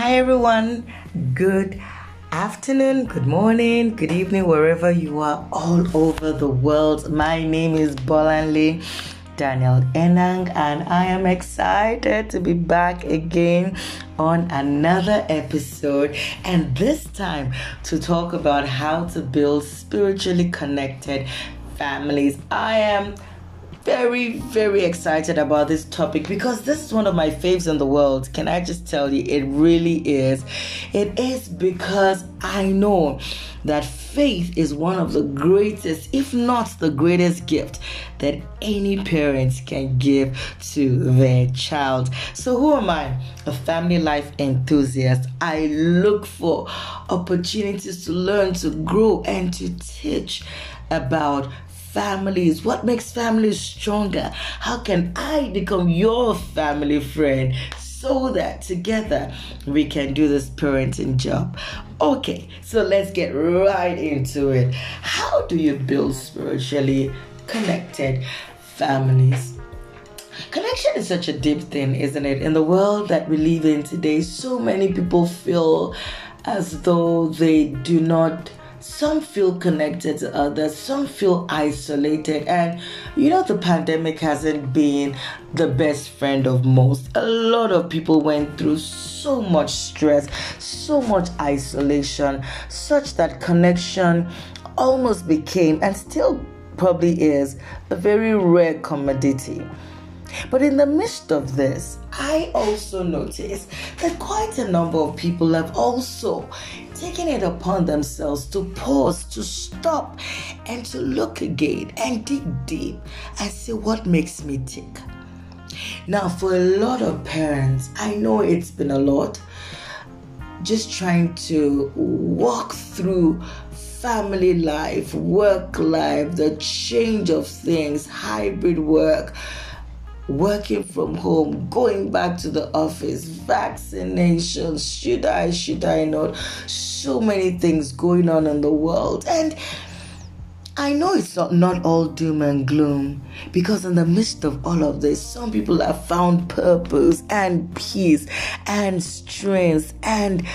Hi, everyone. Good afternoon, good morning, good evening, wherever you are all over the world. My name is Bolanle Daniel Enang, and I am excited to be back again on another episode, and this time to talk about how to build spiritually connected families. I am very, very excited about this topic because this is one of my faves in the world. Can I just tell you, it really is. It is because I know that faith is one of the greatest, if not the greatest gift that any parent can give to their child. So, who am I? A family life enthusiast. I look for opportunities to learn, to grow, and to teach about families? What makes families stronger? How can I become your family friend so that together we can do this parenting job? Okay, so let's get right into it. How do you build spiritually connected families? Connection is such a deep thing, isn't it? In the world that we live in today, so many people feel as though they do not some feel connected to others, some feel isolated, and you know, the pandemic hasn't been the best friend of most. A lot of people went through so much stress, so much isolation, such that connection almost became and still probably is a very rare commodity. But in the midst of this, I also noticed that quite a number of people have also taken it upon themselves to pause, to stop, and to look again and dig deep and see what makes me tick. Now, for a lot of parents, I know it's been a lot just trying to walk through family life, work life, the change of things, hybrid work working from home, going back to the office, vaccinations, should I, should I not? So many things going on in the world. And I know it's not, not all doom and gloom because, in the midst of all of this, some people have found purpose and peace and strength and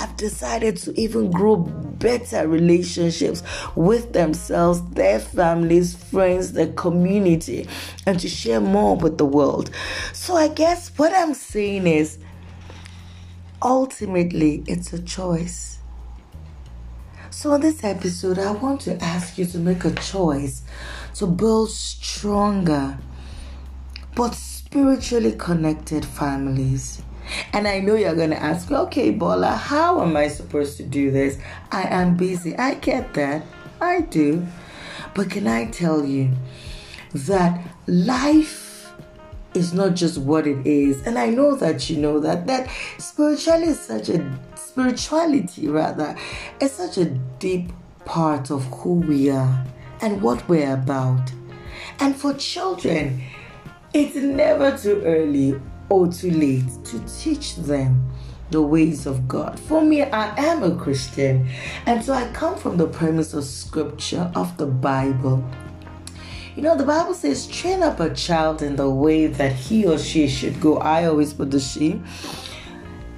have decided to even grow better relationships with themselves, their families, friends, their community, and to share more with the world. So, I guess what I'm saying is ultimately it's a choice. So, in this episode, I want to ask you to make a choice to build stronger but spiritually connected families. And I know you're going to ask, okay, Bola, how am I supposed to do this? I am busy. I get that. I do. But can I tell you that life is not just what it is? And I know that you know that that spirituality is such a spirituality rather is such a deep part of who we are and what we're about. And for children, it's never too early or too late to teach them the ways of God. For me, I am a Christian, and so I come from the premise of scripture of the Bible. You know, the Bible says, train up a child in the way that he or she should go. I always put the she.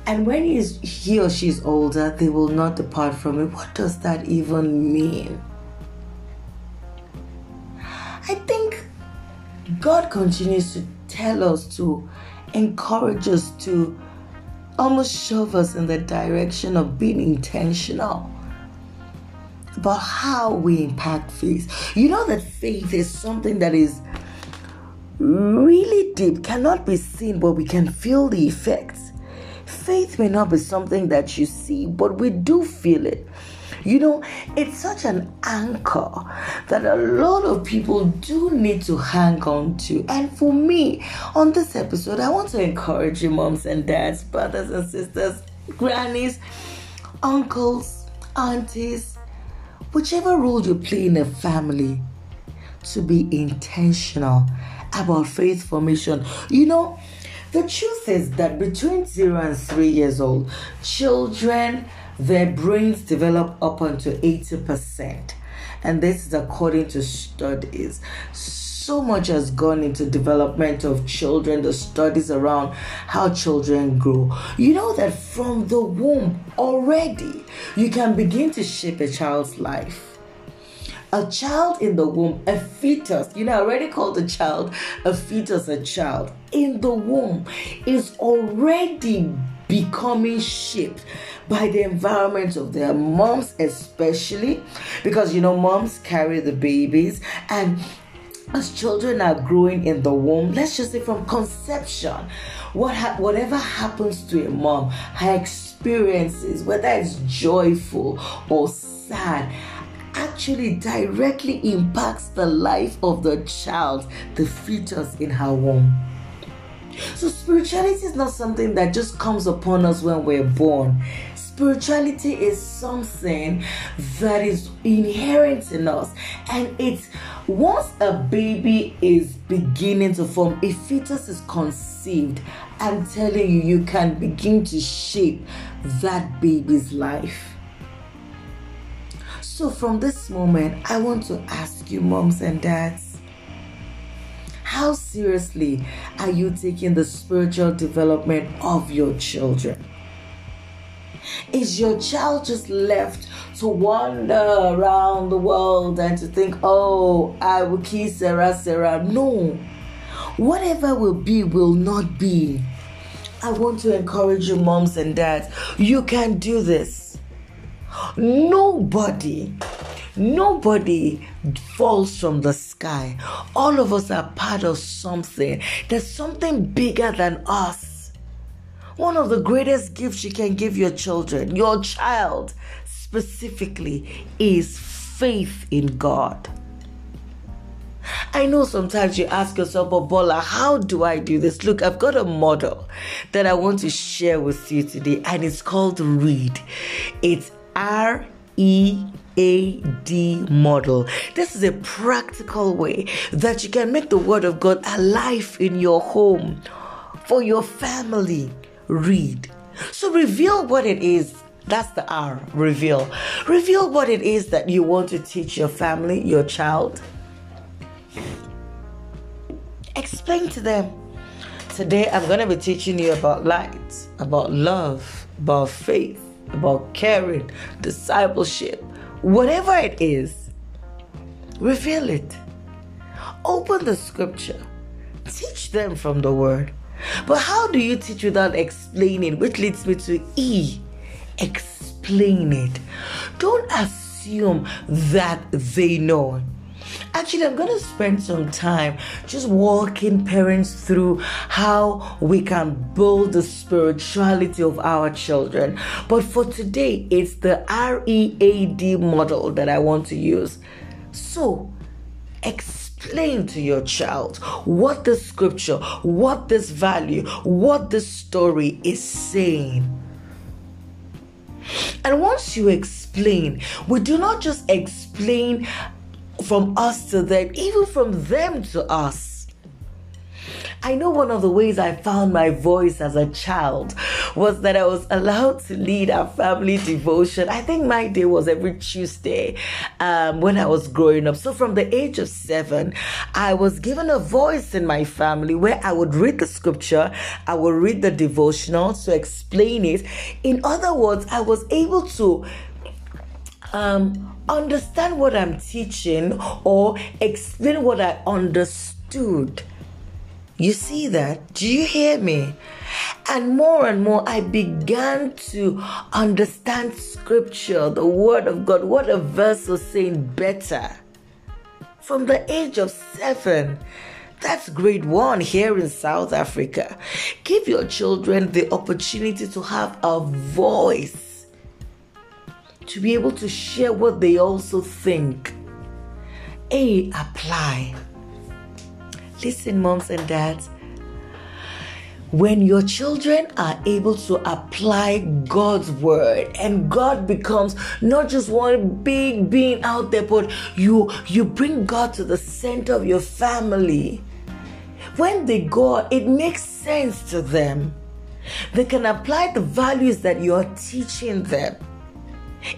And when he, is, he or she is older, they will not depart from it. What does that even mean? I think God continues to tell us to encourage us to almost shove us in the direction of being intentional about how we impact faith. You know that faith is something that is really deep, cannot be seen, but we can feel the effects. Faith may not be something that you see, but we do feel it. You know, it's such an anchor that a lot of people do need to hang on to. And for me, on this episode, I want to encourage you, moms and dads, brothers and sisters, grannies, uncles, aunties, whichever role you play in a family, to be intentional about faith formation. You know, the truth is that between zero and three years old, children their brains develop up unto 80%. and this is according to studies. So much has gone into development of children the studies around how children grow. You know that from the womb already you can begin to shape a child's life. A child in the womb, a fetus, you know, I already called a child a fetus a child in the womb is already becoming shaped by the environment of their moms, especially because you know, moms carry the babies and as children are growing in the womb, let's just say from conception, what ha- whatever happens to a mom, her experiences, whether it's joyful or sad, actually directly impacts the life of the child, the fetus in her womb. So, spirituality is not something that just comes upon us when we're born. Spirituality is something that is inherent in us, and it's once a baby is beginning to form, a fetus is conceived. I'm telling you, you can begin to shape that baby's life. So, from this moment, I want to ask you, moms and dads, how seriously are you taking the spiritual development of your children? Is your child just left to wander around the world and to think, oh, I will que sera, sera? No. Whatever will be, will not be. I want to encourage you, moms and dads. You can do this Nobody, nobody falls from the sky. All of us are part of something. There's something bigger than us. One of the greatest gifts you can give your children, your child specifically, is faith in God. I know sometimes you ask yourself, but Bola, how do I do this? Look, I've got a model that I want to share with you today, and it's called READ. It's R E A D model. This is a practical way that you can make the Word of God alive in your home for your family. Read. So, reveal what it is. That's the R, reveal. Reveal what it is that you want to teach your family, your child. Explain to them. Today, I'm going to be teaching you about light, about love, about faith about caring, discipleship, whatever it is, reveal it. Open the scripture. Teach them from the word. But how do you teach without explaining? Which leads me to E. Explain it. Don't assume that they know. Actually, I'm going to spend some time just walking parents through how we can build the spirituality of our children. But for today, it's the READ model that I want to use. So, explain to your child what the scripture, what this value, what this story is saying. And once you explain, we do not just explain from us to them, even from them to us. I know one of the ways I found my voice as a child was that I was allowed to lead our family devotion. I think my day was every Tuesday um, when I was growing up. So from the age of seven, I was given a voice in my family where I would read the scripture, I would read the devotional to explain it. In other words, I was able to um, understand what I'm teaching or explain what I understood. You see that? Do you hear me? And more and more, I began to understand scripture, the word of God, what a verse was saying better. From the age of seven, that's grade one here in South Africa. Give your children the opportunity to have a voice to be able to share what they also think. A, apply. Listen, moms and dads, when your children are able to apply God's word and God becomes not just one big being out there, but you you bring God to the center of your family. When they go, it makes sense to them. They can apply the values that you're teaching them.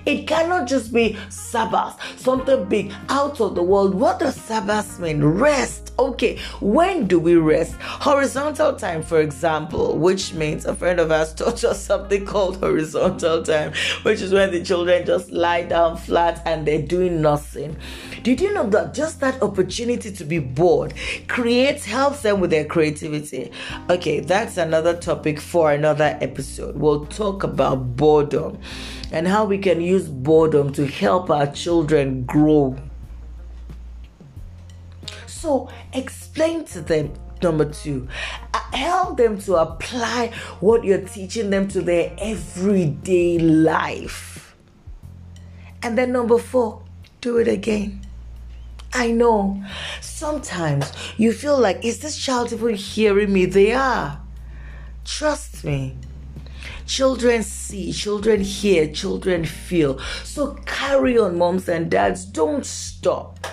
It cannot just be Sabbath, something big out of the world. What does Sabbath mean? Rest. Okay, when do we rest? Horizontal time, for example, which means a friend of ours taught us something called horizontal time, which is when the children just lie down flat and they're doing nothing. Did you know that just that opportunity to be bored creates, helps them with their creativity? Okay, that's another topic for another episode. We'll talk about boredom and how we can use boredom to help our children grow. So, explain to them number two uh, help them to apply what you're teaching them to their everyday life and then number four do it again I know sometimes you feel like, is this child even hearing me? They are. Trust me. Children see, children hear, children feel. So carry on, moms and dads. Don't stop.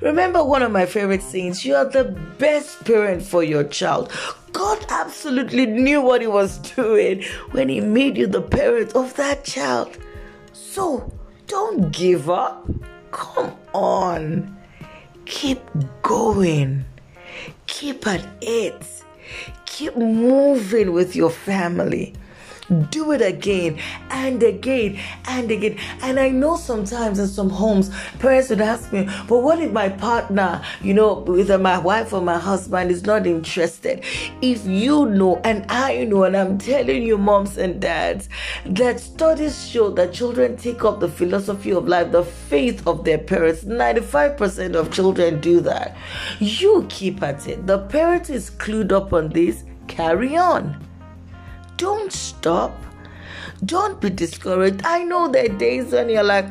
Remember one of my favorite sayings you are the best parent for your child. God absolutely knew what He was doing when He made you the parent of that child. So don't give up. Come on. Keep going. Keep at it. Keep moving with your family do it again and again and again. And I know sometimes in some homes, parents would ask me, but what if my partner, you know, either my wife or my husband is not interested? If you know and I know, and I'm telling you, moms and dads, that studies show that children take up the philosophy of life, the faith of their parents. 95% of children do that. You keep at it. The parent is clued up on this. Carry on. Don't stop. Don't be discouraged. I know there are days when you're like,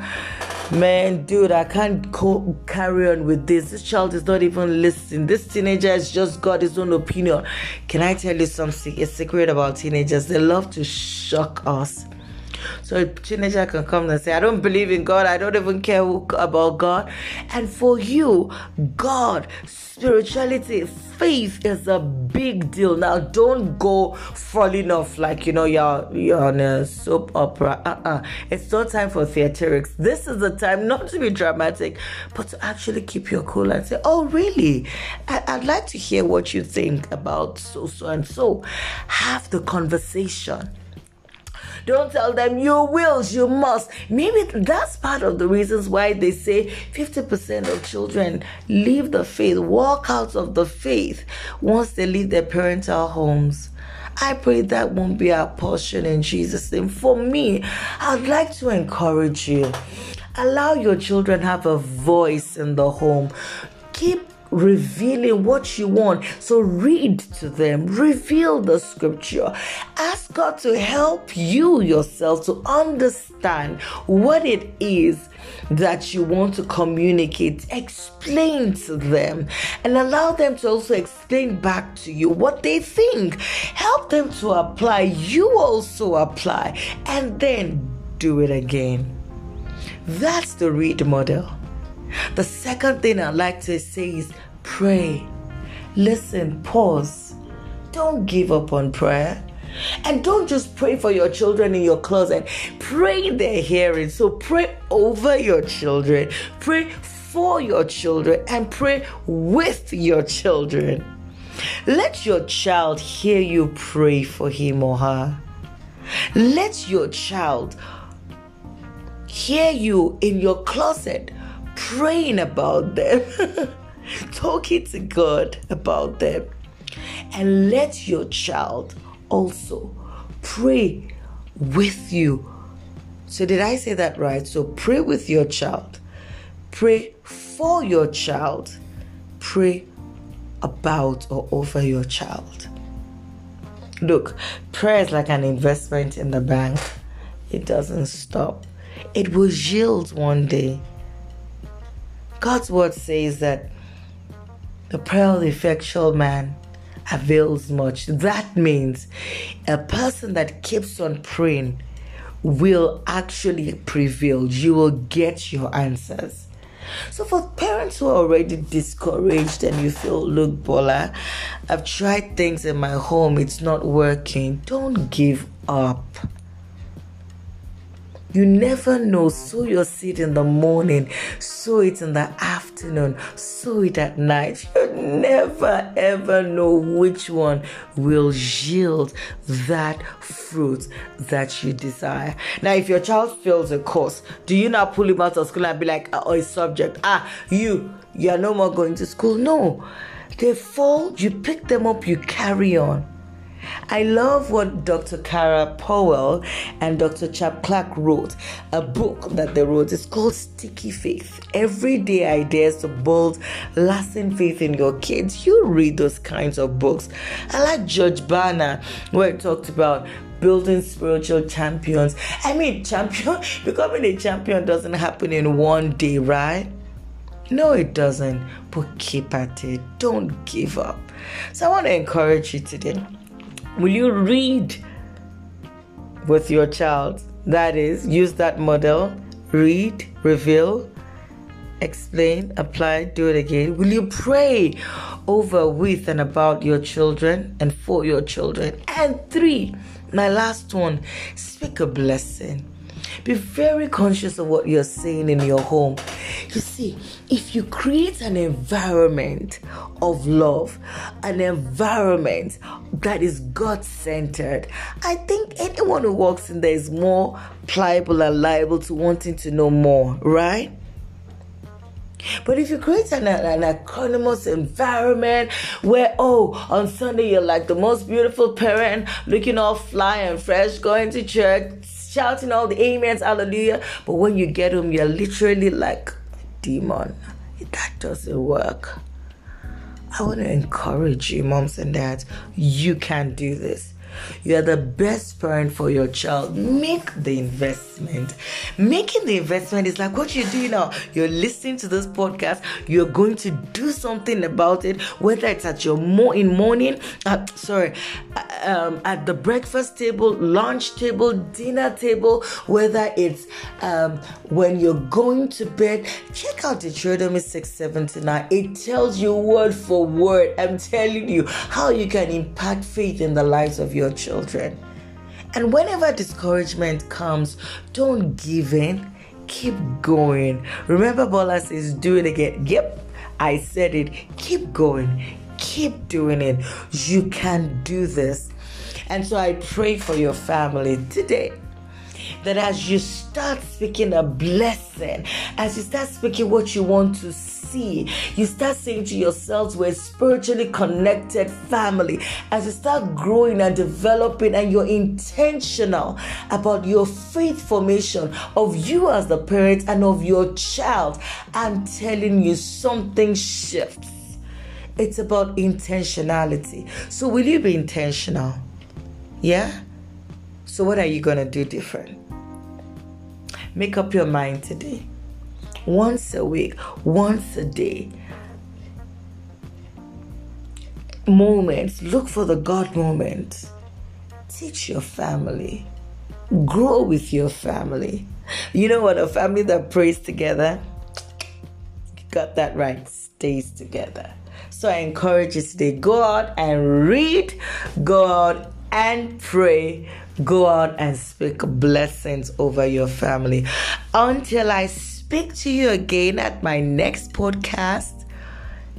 man, dude, I can't co- carry on with this. This child is not even listening. This teenager has just got his own opinion. Can I tell you something? A secret about teenagers. They love to shock us. So a teenager can come and say, I don't believe in God. I don't even care about God. And for you, God, spirituality, faith is a big deal. Now, don't go falling off like, you know, you're, you're on a soap opera. Uh-uh. It's not time for theatrics. This is the time not to be dramatic, but to actually keep your cool and say, oh, really? I- I'd like to hear what you think about so, so, and so. Have the conversation don't tell them you will, you must. Maybe that's part of the reasons why they say 50% of children leave the faith, walk out of the faith once they leave their parental homes. I pray that won't be our portion in Jesus' name. For me, I'd like to encourage you. Allow your children have a voice in the home. Keep revealing what you want. So read to them, reveal the scripture. Ask God to help you yourself to understand what it is that you want to communicate. Explain to them and allow them to also explain back to you what they think. Help them to apply. You also apply and then do it again. That's the read model. The second thing I'd like to say is pray. Listen, pause. Don't give up on prayer. And don't just pray for your children in your closet, pray their hearing. So pray over your children, pray for your children, and pray with your children. Let your child hear you pray for him or her. Let your child hear you in your closet praying about them, talking to God about them. And let your child also pray with you. So, did I say that right? So, pray with your child, pray for your child, pray about or over your child. Look, prayer is like an investment in the bank, it doesn't stop, it will yield one day. God's word says that the prayer of the effectual man avails much. That means a person that keeps on praying will actually prevail. You will get your answers. So, for parents who are already discouraged and you feel, look, Bola, I've tried things in my home, it's not working, don't give up. You never know. Sow your seed in the morning, sow it in the afternoon, sow it at night. You never ever know which one will yield that fruit that you desire. Now, if your child fails a course, do you now pull him out of school and be like, oh, a subject, ah, you, you are no more going to school? No. They fall, you pick them up, you carry on. I love what Dr. Kara Powell and Dr. Chap Clark wrote, a book that they wrote. It's called Sticky Faith. Everyday ideas to build lasting faith in your kids. You read those kinds of books. I like George Barna, where it talked about building spiritual champions. I mean, champion becoming a champion doesn't happen in one day, right? No, it doesn't. But keep at it. Don't give up. So I want to encourage you today Will you read with your child? That is, use that model, read, reveal, explain, apply, do it again. Will you pray over, with, and about your children and for your children? And three, my last one, speak a blessing. Be very conscious of what you're saying in your home. You see, if you create an environment of love, an environment that is God centered, I think anyone who walks in there is more pliable and liable to wanting to know more, right? But if you create an, an economous environment where, oh, on Sunday you're like the most beautiful parent, looking all fly and fresh, going to church, shouting all the amens, hallelujah. But when you get home, you're literally like demon. That doesn't work. I want to encourage you, moms and dads, you can do this. You are the best parent for your child. Make the investment. Making the investment is like what you do now. You're listening to this podcast. You're going to do something about it, whether it's at your mo- in morning, uh, sorry, uh, um, at the breakfast table, lunch table, dinner table, whether it's um, when you're going to bed. Check out Deuteronomy 679. It tells you word for word. I'm telling you how you can impact faith in the lives of your children. And whenever discouragement comes, don't give in. Keep going. Remember, Bola says, do it again. Yep, I said it. Keep going. Keep doing it. You can do this. And so I pray for your family today that as you start speaking a blessing, as you start speaking what you want to see, you start saying to yourselves, we're spiritually connected family. As you start growing and developing, and you're intentional about your faith formation of you as the parent and of your child, I'm telling you, something shifts. It's about intentionality. So, will you be intentional? Yeah? So, what are you going to do different? Make up your mind today. Once a week, once a day. Moments. Look for the God moment. Teach your family. Grow with your family. You know what? A family that prays together, got that right, stays together. So I encourage you today go out and read, go out and pray go out and speak blessings over your family. Until I speak to you again at my next podcast,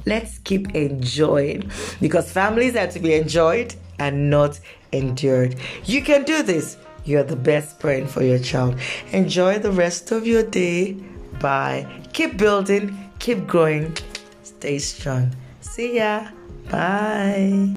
let's keep enjoying because families are to be enjoyed and not endured. You can do this. You're the best parent for your child. Enjoy the rest of your day. Bye. Keep building, keep growing, stay strong. See ya. Bye.